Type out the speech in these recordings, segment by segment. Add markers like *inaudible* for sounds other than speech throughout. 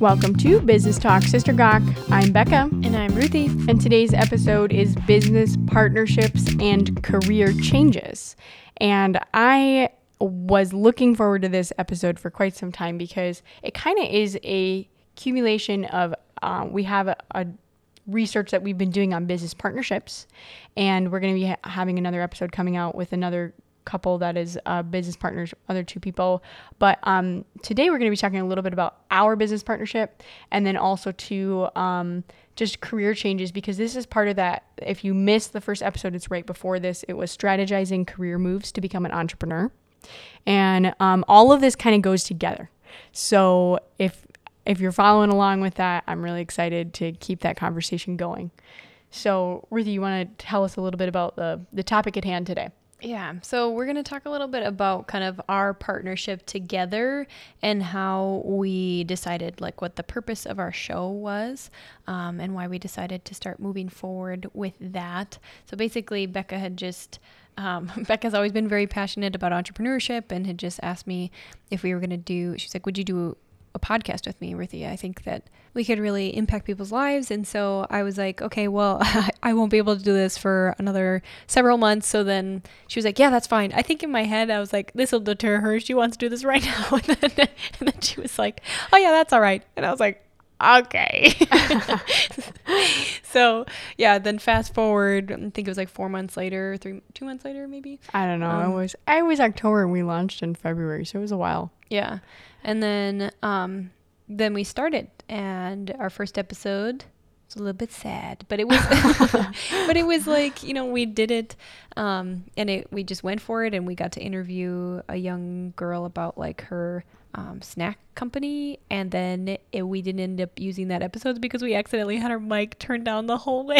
Welcome to Business Talk Sister Gawk. I'm Becca. And I'm Ruthie. And today's episode is business partnerships and career changes. And I was looking forward to this episode for quite some time because it kind of is a accumulation of uh, we have a, a research that we've been doing on business partnerships and we're going to be ha- having another episode coming out with another couple that is uh, business partners, other two people. But um, today we're going to be talking a little bit about our business partnership and then also to um, just career changes because this is part of that. If you missed the first episode, it's right before this. It was strategizing career moves to become an entrepreneur. And um, all of this kind of goes together. So if if you're following along with that, I'm really excited to keep that conversation going. So, Ruthie, you want to tell us a little bit about the, the topic at hand today? Yeah. So we're going to talk a little bit about kind of our partnership together and how we decided, like, what the purpose of our show was um, and why we decided to start moving forward with that. So basically, Becca had just. Um, *laughs* Becca's always been very passionate about entrepreneurship and had just asked me if we were going to do, she's like, Would you do a podcast with me, Ruthie. I think that we could really impact people's lives. And so I was like, okay, well, *laughs* I won't be able to do this for another several months. So then she was like, yeah, that's fine. I think in my head, I was like, this will deter her. She wants to do this right *laughs* now. And then, and then she was like, oh, yeah, that's all right. And I was like, okay. *laughs* so yeah, then fast forward, I think it was like four months later, three, two months later, maybe. I don't know. Um, it was I was October and we launched in February, so it was a while. Yeah, and then um, then we started, and our first episode was a little bit sad, but it was *laughs* but it was like you know we did it, um, and it we just went for it, and we got to interview a young girl about like her um, snack company, and then it, we didn't end up using that episode because we accidentally had our mic turned down the whole way.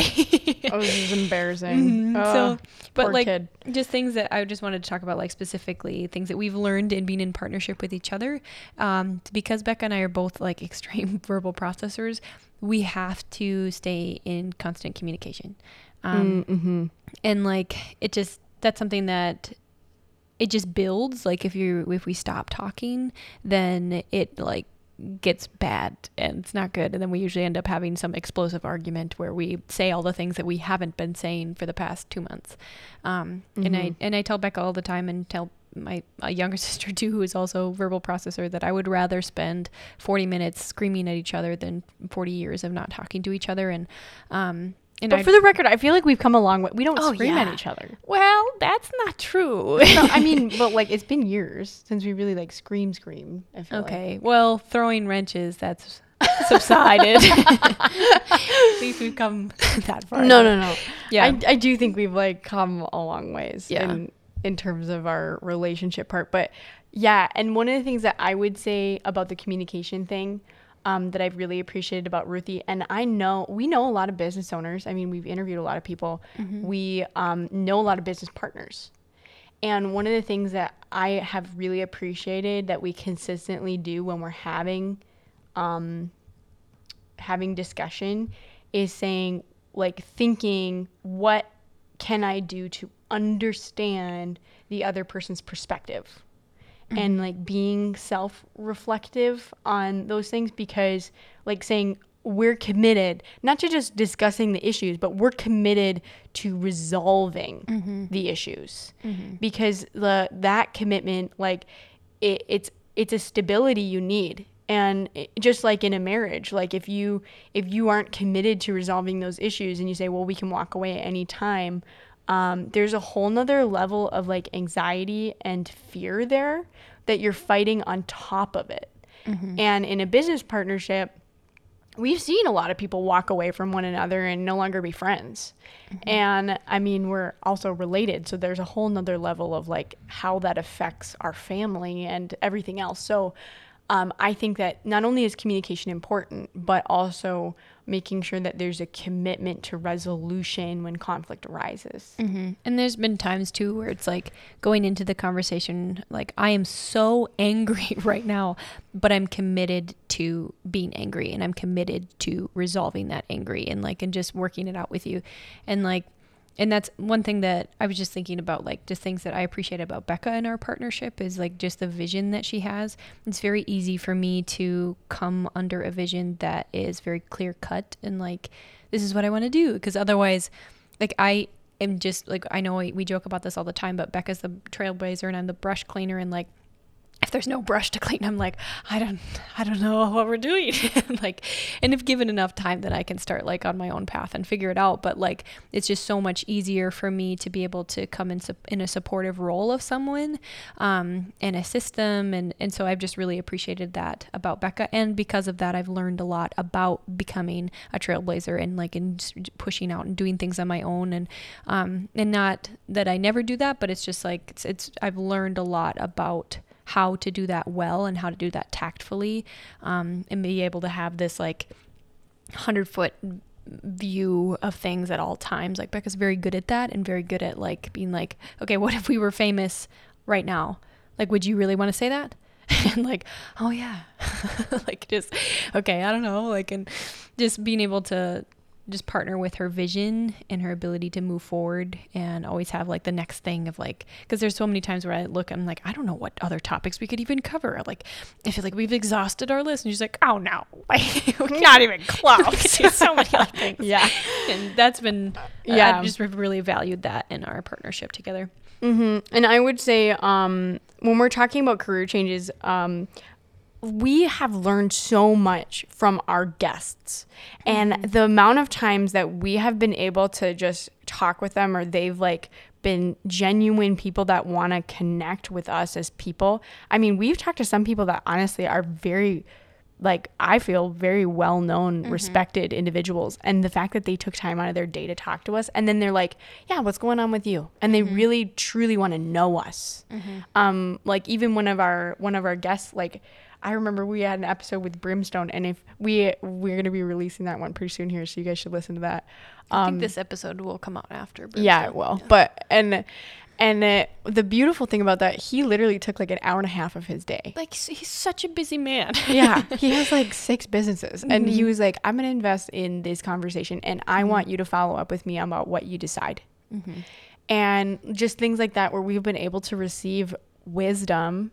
oh, this is embarrassing. *laughs* Mm-hmm. Oh, so, but like kid. just things that I just wanted to talk about, like specifically things that we've learned in being in partnership with each other. Um, because Becca and I are both like *laughs* extreme verbal processors, we have to stay in constant communication. Um, mm-hmm. And like it just that's something that it just builds like if you if we stop talking then it like gets bad and it's not good and then we usually end up having some explosive argument where we say all the things that we haven't been saying for the past two months um, mm-hmm. and i mm-hmm. and i tell becca all the time and tell my younger *laughs* sister too who is also verbal processor that i would rather spend 40 minutes screaming at each other than 40 years of not talking to each other and um, and but I, for the record, I feel like we've come a long way. We don't oh, scream yeah. at each other. Well, that's not true. no, I mean, *laughs* but like it's been years since we really like scream, scream. okay. Like. Well, throwing wrenches, that's *laughs* subsided. At *laughs* least we've come that far. No, no, no. Yeah, I, I do think we've like come a long ways. Yeah. In, in terms of our relationship part, but yeah, and one of the things that I would say about the communication thing um, that I've really appreciated about Ruthie. And I know we know a lot of business owners. I mean, we've interviewed a lot of people. Mm-hmm. We um, know a lot of business partners. And one of the things that I have really appreciated that we consistently do when we're having um, having discussion is saying like thinking what can I do to understand the other person's perspective mm-hmm. and like being self reflective on those things because like saying we're committed not to just discussing the issues but we're committed to resolving mm-hmm. the issues mm-hmm. because the that commitment like it, it's it's a stability you need and it, just like in a marriage like if you if you aren't committed to resolving those issues and you say well we can walk away at any time um, there's a whole nother level of like anxiety and fear there that you're fighting on top of it. Mm-hmm. And in a business partnership, we've seen a lot of people walk away from one another and no longer be friends. Mm-hmm. And I mean, we're also related. So there's a whole nother level of like how that affects our family and everything else. So um, I think that not only is communication important, but also making sure that there's a commitment to resolution when conflict arises. Mm-hmm. And there's been times too where it's like going into the conversation, like, I am so *laughs* angry right now, but I'm committed to being angry and I'm committed to resolving that angry and like, and just working it out with you. And like, and that's one thing that I was just thinking about, like just things that I appreciate about Becca and our partnership is like just the vision that she has. It's very easy for me to come under a vision that is very clear cut and like, this is what I want to do. Because otherwise, like, I am just like, I know we, joke about this all the time, but Becca's the trailblazer and I'm the brush cleaner. And like, if there's no brush to clean, I'm like, I don't, I don't know what we're doing. *laughs* like, and if given enough time, then I can start like on my own path and figure it out. But like, it's just so much easier for me to be able to come in, in a supportive role of someone, um, and assist them. And, and so I've just really appreciated that about Becca. And because of that, I've learned a lot about becoming a trailblazer and like in pushing out and doing things on my own. And, um, and not that I never do that, but it's just like, it's, it's I've learned a lot about, how to do that well and how to do that tactfully um, and be able to have this like 100 foot view of things at all times. Like Becca's very good at that and very good at like being like, okay, what if we were famous right now? Like, would you really want to say that? *laughs* and like, oh yeah, *laughs* like just okay, I don't know, like, and just being able to just partner with her vision and her ability to move forward and always have like the next thing of like because there's so many times where I look I'm like I don't know what other topics we could even cover. Like I feel like we've exhausted our list and she's like oh no. *laughs* Like not even *laughs* close. So many other things. *laughs* Yeah. And that's been yeah. I just really valued that in our partnership together. Mm-hmm. and I would say um when we're talking about career changes um we have learned so much from our guests and mm-hmm. the amount of times that we have been able to just talk with them or they've like been genuine people that want to connect with us as people i mean we've talked to some people that honestly are very like i feel very well known mm-hmm. respected individuals and the fact that they took time out of their day to talk to us and then they're like yeah what's going on with you and they mm-hmm. really truly want to know us mm-hmm. um like even one of our one of our guests like I remember we had an episode with Brimstone, and if we we're gonna be releasing that one pretty soon here, so you guys should listen to that. Um, I think um, this episode will come out after. Brimstone. Yeah, it will. Yeah. But and and uh, the beautiful thing about that, he literally took like an hour and a half of his day. Like he's such a busy man. *laughs* yeah, *laughs* he has like six businesses, mm-hmm. and he mm-hmm. was like, "I'm gonna invest in this conversation, and I mm-hmm. want you to follow up with me about what you decide." Mm-hmm. And just things like that, where we've been able to receive wisdom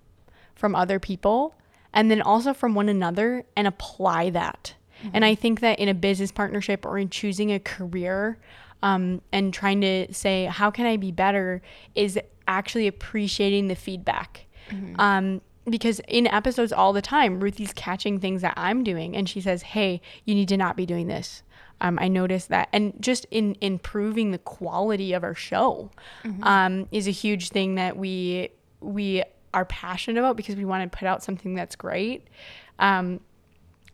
from other people and then also from one another and apply that. Mm-hmm. And I think that in a business partnership or in choosing a career um, and trying to say, how can I be better, is actually appreciating the feedback. Mm-hmm. Um, because in episodes all the time, Ruthie's catching things that I'm doing, and she says, "Hey, you need to not be doing this." Um, I noticed that, and just in improving the quality of our show mm-hmm. um, is a huge thing that we we are passionate about because we want to put out something that's great. Um,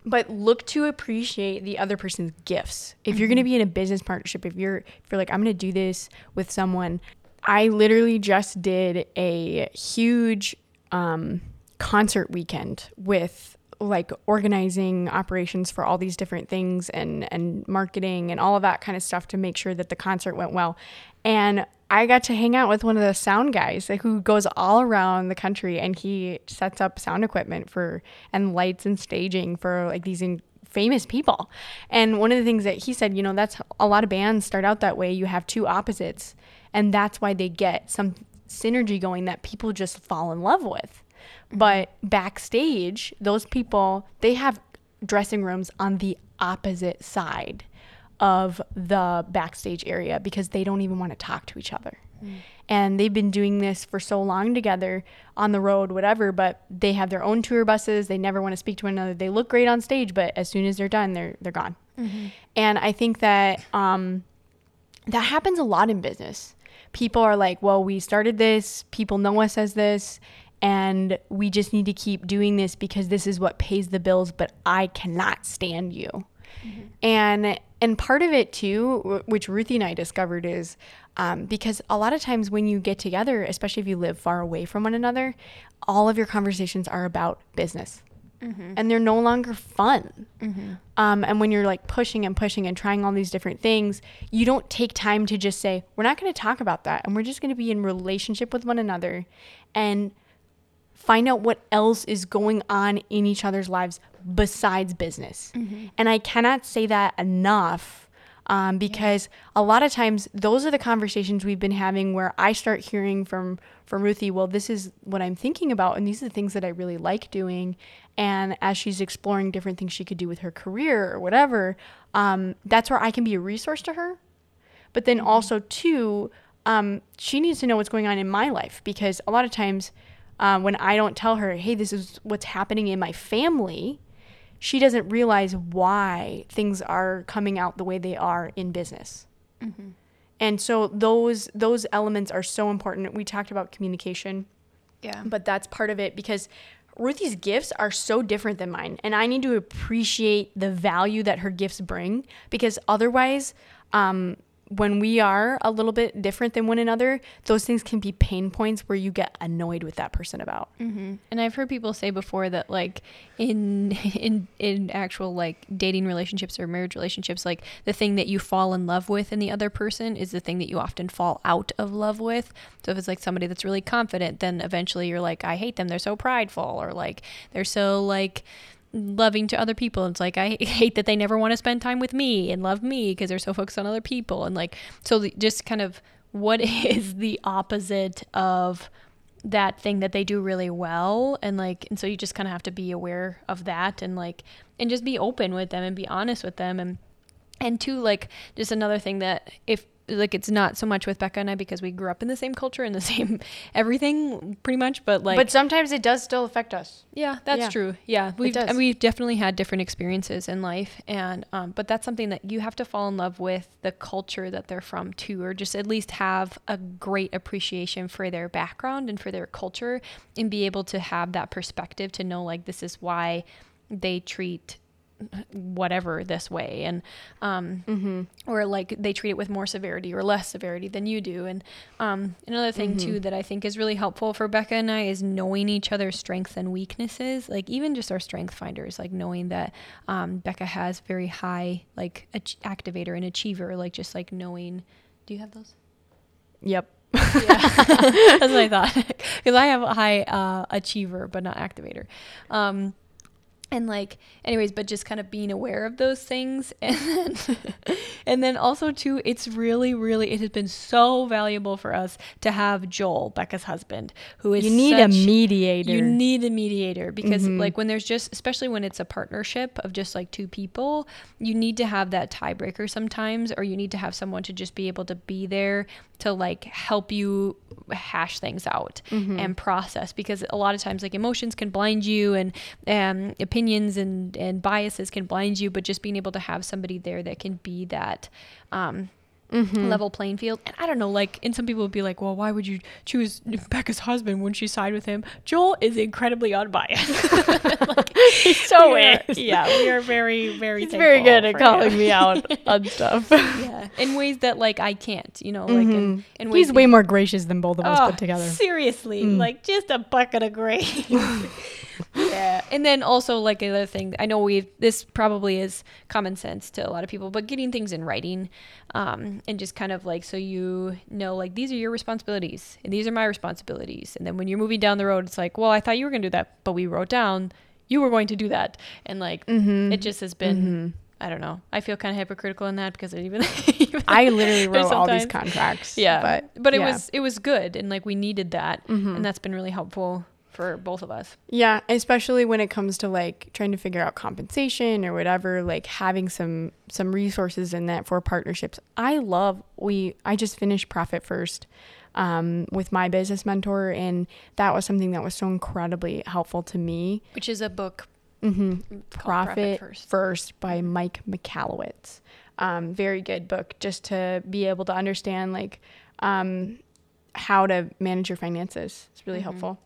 but look to appreciate the other person's gifts. If mm-hmm. you're going to be in a business partnership, if you're if you're like I'm going to do this with someone, I literally just did a huge um, concert weekend with like organizing operations for all these different things and and marketing and all of that kind of stuff to make sure that the concert went well. And I got to hang out with one of the sound guys who goes all around the country and he sets up sound equipment for and lights and staging for like these in, famous people. And one of the things that he said, you know, that's a lot of bands start out that way. You have two opposites, and that's why they get some synergy going that people just fall in love with. But backstage, those people, they have dressing rooms on the opposite side of the backstage area because they don't even want to talk to each other. Mm. And they've been doing this for so long together on the road, whatever, but they have their own tour buses. They never want to speak to one another. They look great on stage, but as soon as they're done, they're they're gone. Mm-hmm. And I think that um, that happens a lot in business. People are like, "Well, we started this. People know us as this, and we just need to keep doing this because this is what pays the bills, but I cannot stand you." Mm-hmm. And and part of it too, which Ruthie and I discovered, is um, because a lot of times when you get together, especially if you live far away from one another, all of your conversations are about business. Mm-hmm. And they're no longer fun. Mm-hmm. Um, and when you're like pushing and pushing and trying all these different things, you don't take time to just say, we're not going to talk about that. And we're just going to be in relationship with one another and find out what else is going on in each other's lives besides business. Mm-hmm. And I cannot say that enough Um, because yeah. a lot of times those are the conversations we've been having where I start hearing from from Ruthie, well, this is what I'm thinking about, and these are the things that I really like doing. And as she's exploring different things she could do with her career or whatever, um, that's where I can be a resource to her. But then mm-hmm. also too, um, she needs to know what's going on in my life because a lot of times um, when I don't tell her, hey, this is what's happening in my family, she doesn't realize why things are coming out the way they are in business. Mm-hmm. And so those those elements are so important. We talked about communication. Yeah. But that's part of it because Ruthie's gifts are so different than mine, and I need to appreciate the value that her gifts bring because otherwise, um, when we are a little bit different than one another, those things can be pain points where you get annoyed with that person about. Mm-hmm. And I've heard people say before that like in *laughs* in in actual like dating relationships or marriage relationships, like the thing that you fall in love with in the other person is the thing that you often fall out of love with. So if it's like somebody that's really confident, then eventually you're like, I hate them. They're so prideful, or like they're so like loving to other people. It's like I *laughs* hate that they never want to spend time with me and love me because they're so focused on other people. And like, so just kind of what *laughs* is the opposite of that thing that they do really well and like and so you just kind of have to be aware of that and like and just be open with them and be honest with them and and two like just another thing that if like it's not so much with Becca and I because we grew up in the same culture and the *laughs* same everything pretty much but like But sometimes it does still affect us. Yeah, that's yeah. true. Yeah. We've and we've definitely had different experiences in life and um but that's something that you have to fall in love with the culture that they're from too or just at least have a great appreciation for their background and for their culture and be able to have that perspective to know like this is why they treat whatever this way and um mm-hmm. or like they treat it with more severity or less severity than you do and um another thing mm-hmm. too that i think is really helpful for becca and i is knowing each other's strengths and weaknesses like even just our strength finders like knowing that um becca has very high like ach- activator and achiever like just like knowing do you have those yep yeah. *laughs* *laughs* That's what I thought. *laughs* Because I have a high uh, achiever, but not activator. Um, and like anyways but just kind of being aware of those things *laughs* and then *laughs* and then also too it's really really it has been so valuable for us to have joel becca's husband who is you need such, a mediator you need a mediator because mm-hmm. like when there's just especially when it's a partnership of just like two people you need to have that tiebreaker sometimes or you need to have someone to just be able to be there to like help you hash things out mm-hmm. and process because a lot of times like emotions can blind you and um, opinions and and biases can blind you but just being able to have somebody there that can be that um, mm-hmm. level playing field. And I don't know, like, and some people would be like, well, why would you choose Becca's husband when she side with him? Joel is incredibly unbiased. *laughs* like, He's so is. Yeah, we are very, very. He's very good at calling him. me out *laughs* on stuff. yeah, in ways that like I can't, you know, like mm-hmm. in, in ways. He's way more gracious than both of us oh, put together. Seriously, mm. like just a bucket of grace *laughs* yeah. And then also like another thing, I know we this probably is common sense to a lot of people, but getting things in writing, um, and just kind of like so you know like these are your responsibilities and these are my responsibilities. And then when you're moving down the road, it's like, well, I thought you were gonna do that, but we wrote down you were going to do that, and like mm-hmm. it just has been. Mm-hmm. I don't know. I feel kind of hypocritical in that because even, *laughs* even I literally wrote all these contracts. Yeah, but but it yeah. was it was good and like we needed that, mm-hmm. and that's been really helpful for both of us. Yeah, especially when it comes to like trying to figure out compensation or whatever, like having some some resources in that for partnerships. I love we I just finished Profit First um, with my business mentor and that was something that was so incredibly helpful to me. Which is a book mm-hmm. Profit, Profit First. First by Mike Michalowicz. Um, very good book just to be able to understand like um, how to manage your finances. It's really mm-hmm. helpful.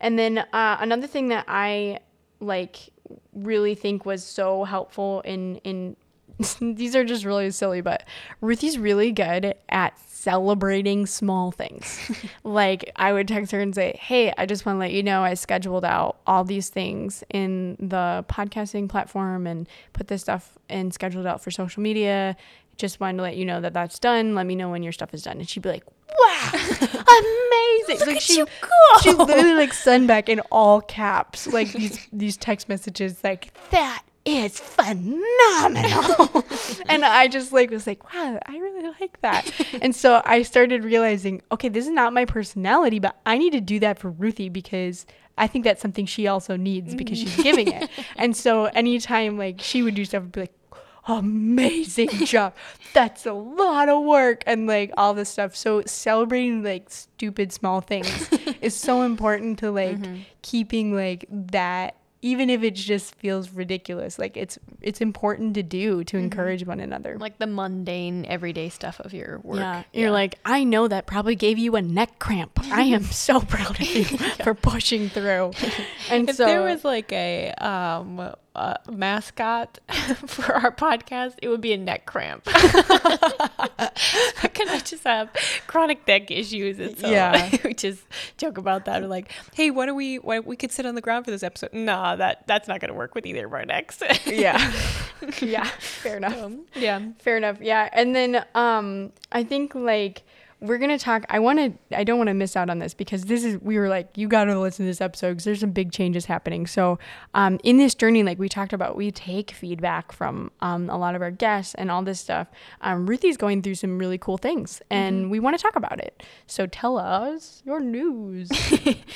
And then uh, another thing that I like really think was so helpful in in *laughs* these are just really silly, but Ruthie's really good at celebrating small things. *laughs* like I would text her and say, "Hey, I just want to let you know I scheduled out all these things in the podcasting platform and put this stuff and scheduled out for social media. Just wanted to let you know that that's done. Let me know when your stuff is done." And she'd be like, wow, *laughs* amazing. Look like she, you go. she literally like send back in all caps, like *laughs* these these text messages, like that is phenomenal. *laughs* and I just like was like, wow, I really like that. and so I started realizing, okay, this is not my personality, but I need to do that for Ruthie because I think that's something she also needs because she's giving it. Mm. And so anytime like she would do stuff, I'd be like, amazing *laughs* job. That's a lot of work and like all this stuff. So celebrating like stupid small things *laughs* is so important to like mm-hmm. keeping like that even if it just feels ridiculous like it's it's important to do to mm-hmm. encourage one another like the mundane everyday stuff of your work yeah. you're like i know that probably gave you a neck cramp i am *laughs* so proud of you yeah. for pushing through and if so there was like a um uh, mascot *laughs* for our podcast, it would be a neck cramp. *laughs* Can I just have chronic neck issues? And so yeah, *laughs* we just joke about that. We're like, hey, what do we? What we could sit on the ground for this episode? Nah, that that's not going to work with either of our necks. yeah, yeah, fair enough. Um, yeah, fair enough. Yeah, and then um, I think like we're gonna talk. I want to. I don't want to miss out on this because this is. We were like, you got to listen to this episode because there's some big changes happening. So, um, in this journey, like we talked about, we take feedback from um, a lot of our guests and all this stuff. Um, Ruthie's going through some really cool things, and mm-hmm. we want to talk about it. So, tell us your news.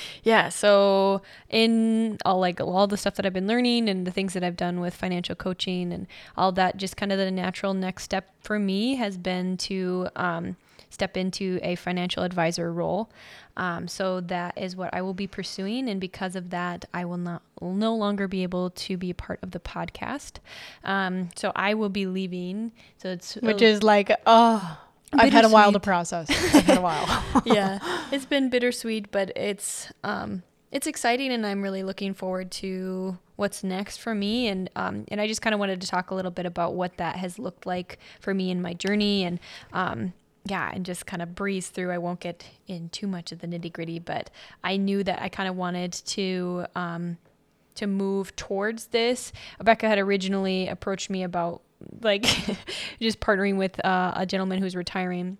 *laughs* yeah. So, in all like all the stuff that I've been learning and the things that I've done with financial coaching and all that, just kind of the natural next step for me has been to um, step into a financial advisor role. Um, so that is what I will be pursuing, and because of that, I will not will no longer be able to be a part of the podcast. Um, so I will be leaving. So it's which is like oh. I've had a while to process. I've had a while. *laughs* *laughs* yeah, it's been bittersweet, but it's um, it's exciting, and I'm really looking forward to what's next for me. And um, and I just kind of wanted to talk a little bit about what that has looked like for me in my journey, and um, yeah, and just kind of breeze through. I won't get in too much of the nitty gritty, but I knew that I kind of wanted to um, to move towards this. Rebecca had originally approached me about like *laughs* just partnering with uh, a gentleman who's retiring,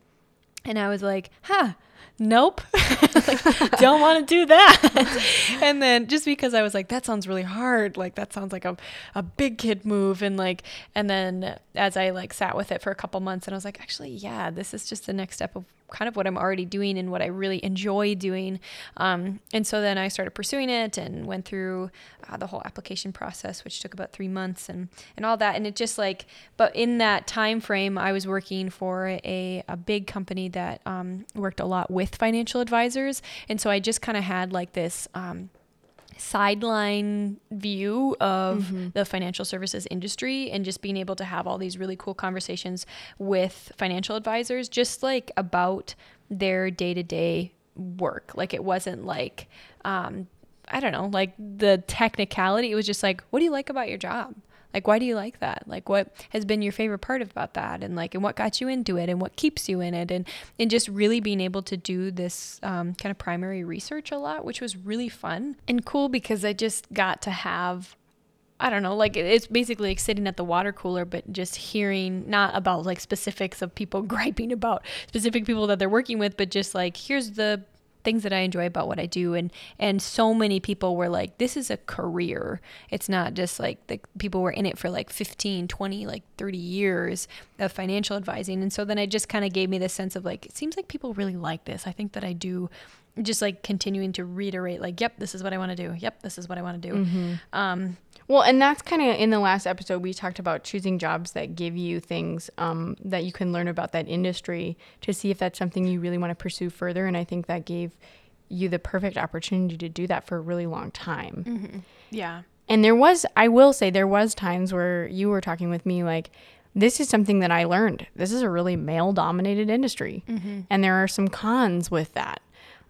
and I was like, "Huh." Nope like, *laughs* don't want to do that *laughs* and then just because i was like that sounds really hard like that sounds like a, a big kid move and like and then as i like sat with it for a couple months and i was like actually yeah this is just the next step of kind of what I'm already doing and what I really enjoy doing. Um, and so then I started pursuing it and went through uh, the whole application process, which took about three months and, and all that. And it just like, but in that time frame, I was working for a, a big company that um, worked a lot with financial advisors. And so I just kind of had like this, um, sideline view of mm-hmm. the financial services industry and just being able to have all these really cool conversations with financial advisors just like about their day-to-day work like it wasn't like um, i don't know like the technicality it was just like what do you like about your job like, why do you like that? Like, what has been your favorite part about that? And like, and what got you into it and what keeps you in it? And, and just really being able to do this um, kind of primary research a lot, which was really fun and cool because I just got to have I don't know, like it's basically like sitting at the water cooler, but just hearing not about like specifics of people *laughs* griping about specific people that they're working with, but just like here's the things that I enjoy about what I do. And and so many people were like this is a career. It's not just like the people were in it for like 15 20 like 30 years of financial advising. And so then it just kind of gave me this sense of like it seems like people really like this. I think that I do just like continuing to reiterate like yep this is what I want to do yep this is what I want to do mm-hmm. um well, and that's kind of in the last episode we talked about choosing jobs that give you things um, that you can learn about that industry to see if that's something you really want to pursue further. And I think that gave you the perfect opportunity to do that for a really long time. Mm-hmm. Yeah. And there was, I will say, there was times where you were talking with me like, this is something that I learned. This is a really male dominated industry. Mm-hmm. And there are some cons with that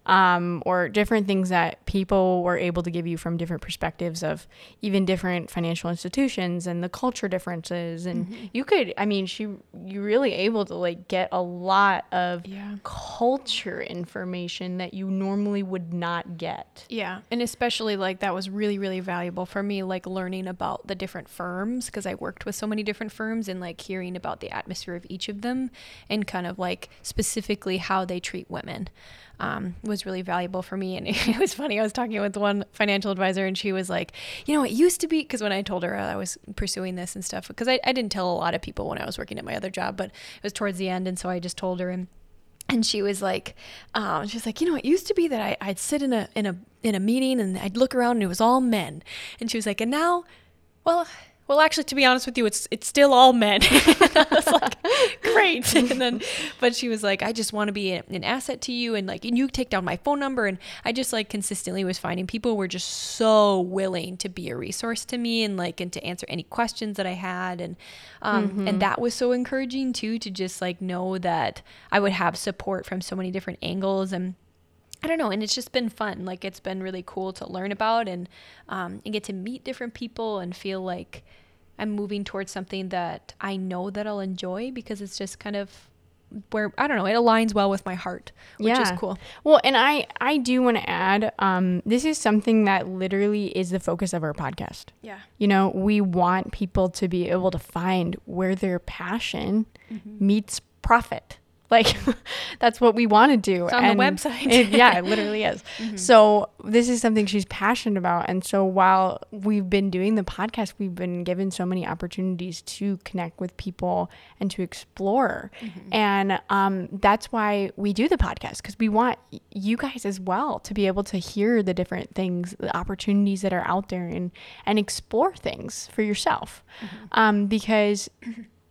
um, or different things that people were able to give you from different perspectives of even different financial institutions and the culture differences. And mm-hmm. you could, I mean, she, you really able to like get a lot of yeah. culture information that you normally would not get. Yeah. And especially like that was really, really valuable for me, like learning about the different firms because I worked with so many different firms and like hearing about the atmosphere of each of them and kind of like specifically how they treat women um, was really valuable for me. And *laughs* it was funny. I was talking with one financial advisor, and she was like, you know, it used to be because when I told her I was pursuing this and stuff, because I, I didn't tell a lot of people when I was working at my other job, but it was towards the end, and so I just told her and and she was like, um, she was like, you know, it used to be that I, I'd sit in a in a in a meeting and I'd look around and it was all men, and she was like, and now, well, well, actually, to be honest with you, it's it's still all men. *laughs* I was like, great. *laughs* And then, but she was like, I just want to be an asset to you, and like, and you take down my phone number, and I just like consistently was finding people were just so willing to be a resource to me, and like, and to answer any questions that I had, and um, mm-hmm. and that was so encouraging too, to just like know that I would have support from so many different angles, and I don't know, and it's just been fun. Like it's been really cool to learn about and um, and get to meet different people and feel like I'm moving towards something that I know that I'll enjoy because it's just kind of where I don't know, it aligns well with my heart, which yeah. is cool. Well, and I I do want to add, um, this is something that literally is the focus of our podcast. Yeah. You know, we want people to be able to find where their passion mm-hmm. meets profit. Like *laughs* that's what we want to do. It's on and the website. it, yeah, it *laughs* literally is. Mm-hmm. So this is something she's passionate about. And so while we've been doing the podcast, we've been given so many opportunities to connect with people and to explore. Mm-hmm. And um, that's why we do the podcast because we want you guys as well to be able to hear the different things, the opportunities that are out there, and and explore things for yourself. Mm-hmm. Um, because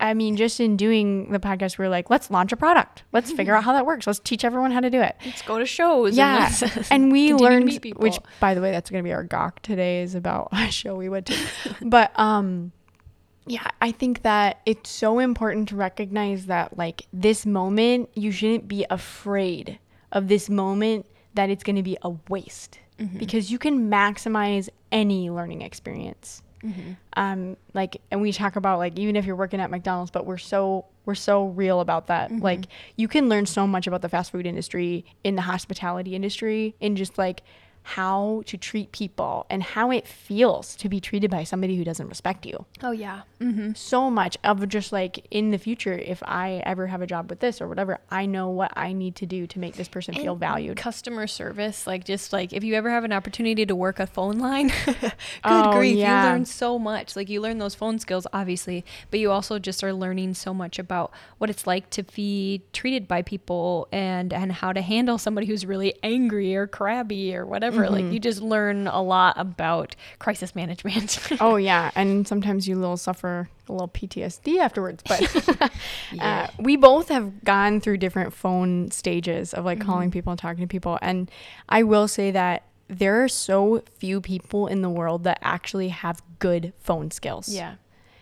I mean, just in doing the podcast, we are like, let's launch a product. Let's figure out how that works. Let's teach everyone how to do it. Let's go to shows. Yeah. And, *laughs* and we *laughs* learned, which by the way, that's going to be our gawk today is about *laughs* a show we went to. but, um, yeah, I think that it's so important to recognize that like this moment, you shouldn't be afraid of this moment that it's going to be a waste mm-hmm. because you can maximize any learning experience. Mm-hmm. Um, like, and we talk about like even if you're working at McDonald's, but we're so we're so real about that. Mm-hmm. Like, you can learn so much about the fast food industry, in the hospitality industry, in just like how to treat people and how it feels to be treated by somebody who doesn't respect you. Oh yeah. Mm-hmm. So much of just like in the future, if I ever have a job with this or whatever, I know what I need to do to make this person and feel valued. Customer service, like just like if you ever have an opportunity to work a phone line, *laughs* good oh, grief, yeah. you learn so much. Like you learn those phone skills, obviously, but you also just are learning so much about what it's like to be treated by people and and how to handle somebody who's really angry or crabby or whatever whatever. Mm-hmm. Like you just learn a lot about crisis management. *laughs* oh yeah, and sometimes you will suffer a little PTSD afterwards. But yeah. *laughs* uh, we both have gone through different phone stages of like mm-hmm. calling people and talking to people, and I will say that there are so few people in the world that actually have good phone skills. Yeah.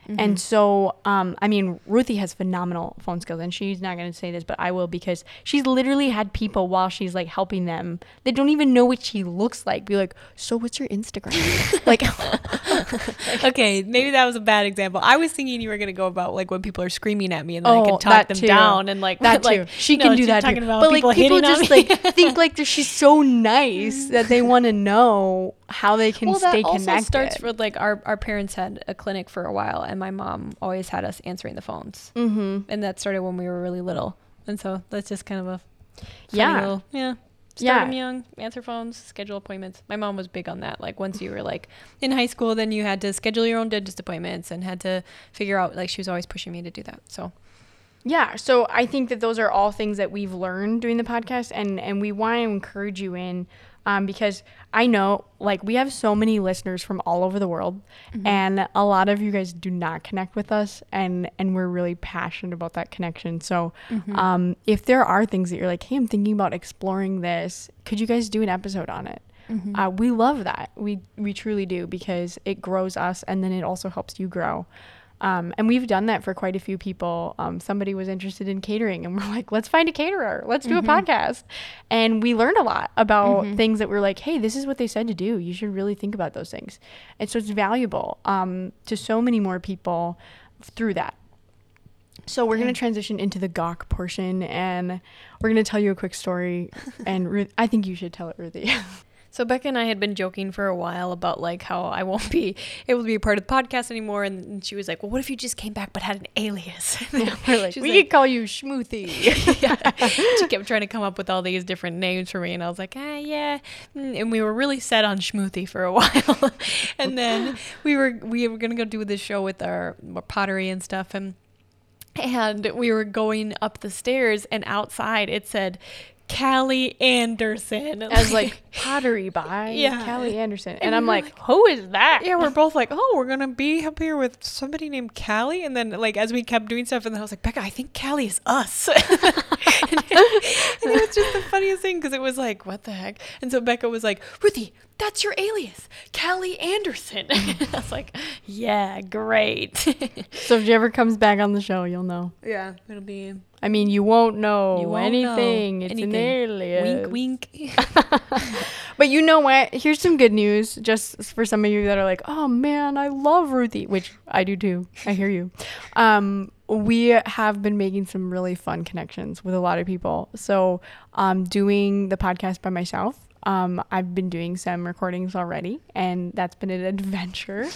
Mm-hmm. And so, um, I mean, Ruthie has phenomenal phone skills, and she's not going to say this, but I will because she's literally had people while she's like helping them they don't even know what she looks like be like, "So, what's your Instagram?" *laughs* like, *laughs* okay, maybe that was a bad example. I was thinking you were going to go about like when people are screaming at me and then oh, I can talk them too. down and like that *laughs* like, too. She can do that too. but like people just like think like she's so nice that they want to know how they can well, stay that connected. Also starts with like our our parents had a clinic for a while, and my mom always had us answering the phones, mm-hmm. and that started when we were really little, and so that's just kind of a yeah little, yeah. Start yeah. them young, answer phones, schedule appointments. My mom was big on that. Like once you were like in high school, then you had to schedule your own dentist appointments and had to figure out like she was always pushing me to do that. So yeah, so I think that those are all things that we've learned doing the podcast, and and we want to encourage you in um, because I know like we have so many listeners from all over the world, mm-hmm. and a lot of you guys do not connect with us, and and we're really passionate about that connection. So, mm-hmm. um, if there are things that you're like, hey, I'm thinking about exploring this, could you guys do an episode on it? Mm-hmm. Uh, we love that. We we truly do because it grows us, and then it also helps you grow. Um, and we've done that for quite a few people. Um, somebody was interested in catering, and *laughs* we're like, let's find a caterer. Let's do mm-hmm. a podcast. And we learned a lot about mm-hmm. things that we're like, hey, this is what they said to do. You should really think about those things. And so it's valuable um, to so many more people through that. So we're going to transition into the gawk portion, and we're going to tell you a quick story. *laughs* and Ruth, I think you should tell it, Ruthie. *laughs* So Becca and I had been joking for a while about like how I won't be able to be a part of the podcast anymore, and she was like, "Well, what if you just came back but had an alias?" Yeah, *laughs* we're like, we like, could call you Schmoothy. *laughs* yeah. She kept trying to come up with all these different names for me, and I was like, "Ah, yeah." Mm, and we were really set on Schmoothy for a *laughs* while, and then we were we were gonna go do this show with our, our pottery and stuff, and and we were going up the stairs, and outside it said Callie Anderson. As like pottery by *laughs* yeah. Callie Anderson. And, and I'm like, like, who is that? Yeah, we're both like, oh, we're gonna be up here with somebody named Callie. And then like as we kept doing stuff, and then I was like, Becca, I think Callie is us. and, *laughs* it, and it was just the funniest thing because it was like, what the heck? And so Becca was like, Ruthie, that's your alias, Callie Anderson. *laughs* I was like, yeah, great. *laughs* so if she ever comes back on the show, you'll know. Yeah, it'll be I mean, you won't know you won't anything. Know it's anything. an alias. Wink, wink. *laughs* but you know what? Here's some good news, just for some of you that are like, "Oh man, I love Ruthie," which I do too. I hear you. Um, we have been making some really fun connections with a lot of people. So, um, doing the podcast by myself um, I've been doing some recordings already, and that's been an *laughs* adventure.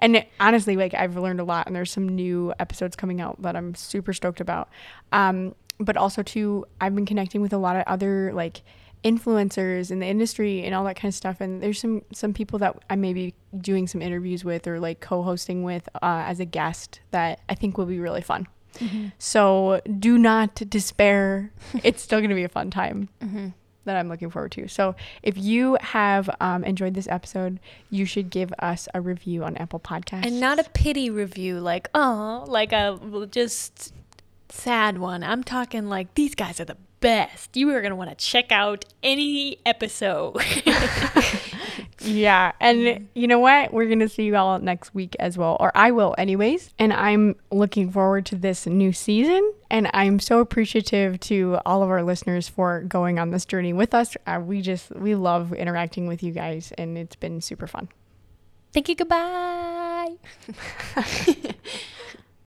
and it, honestly, like I've learned a lot, and there's some new episodes coming out that I'm super stoked about. Um, but also too, I've been connecting with a lot of other like influencers in the industry and all that kind of stuff. And there's some some people that I may be doing some interviews with or like co-hosting with uh, as a guest that I think will be really fun. Mm-hmm. So do not despair. *laughs* it's still going to be a fun time. Mm-hmm that I'm looking forward to. So if you have um, enjoyed this episode, you should give us a review on Apple Podcasts. And not a pity review, like, oh, like a just sad one. I'm talking like, these guys are the best. You are going to want to check out any episode. *laughs* *laughs* yeah. And you know what? We're going to see you all next week as well, or I will, anyways. And I'm looking forward to this new season. And I'm so appreciative to all of our listeners for going on this journey with us. Uh, we just, we love interacting with you guys, and it's been super fun. Thank you. Goodbye. *laughs*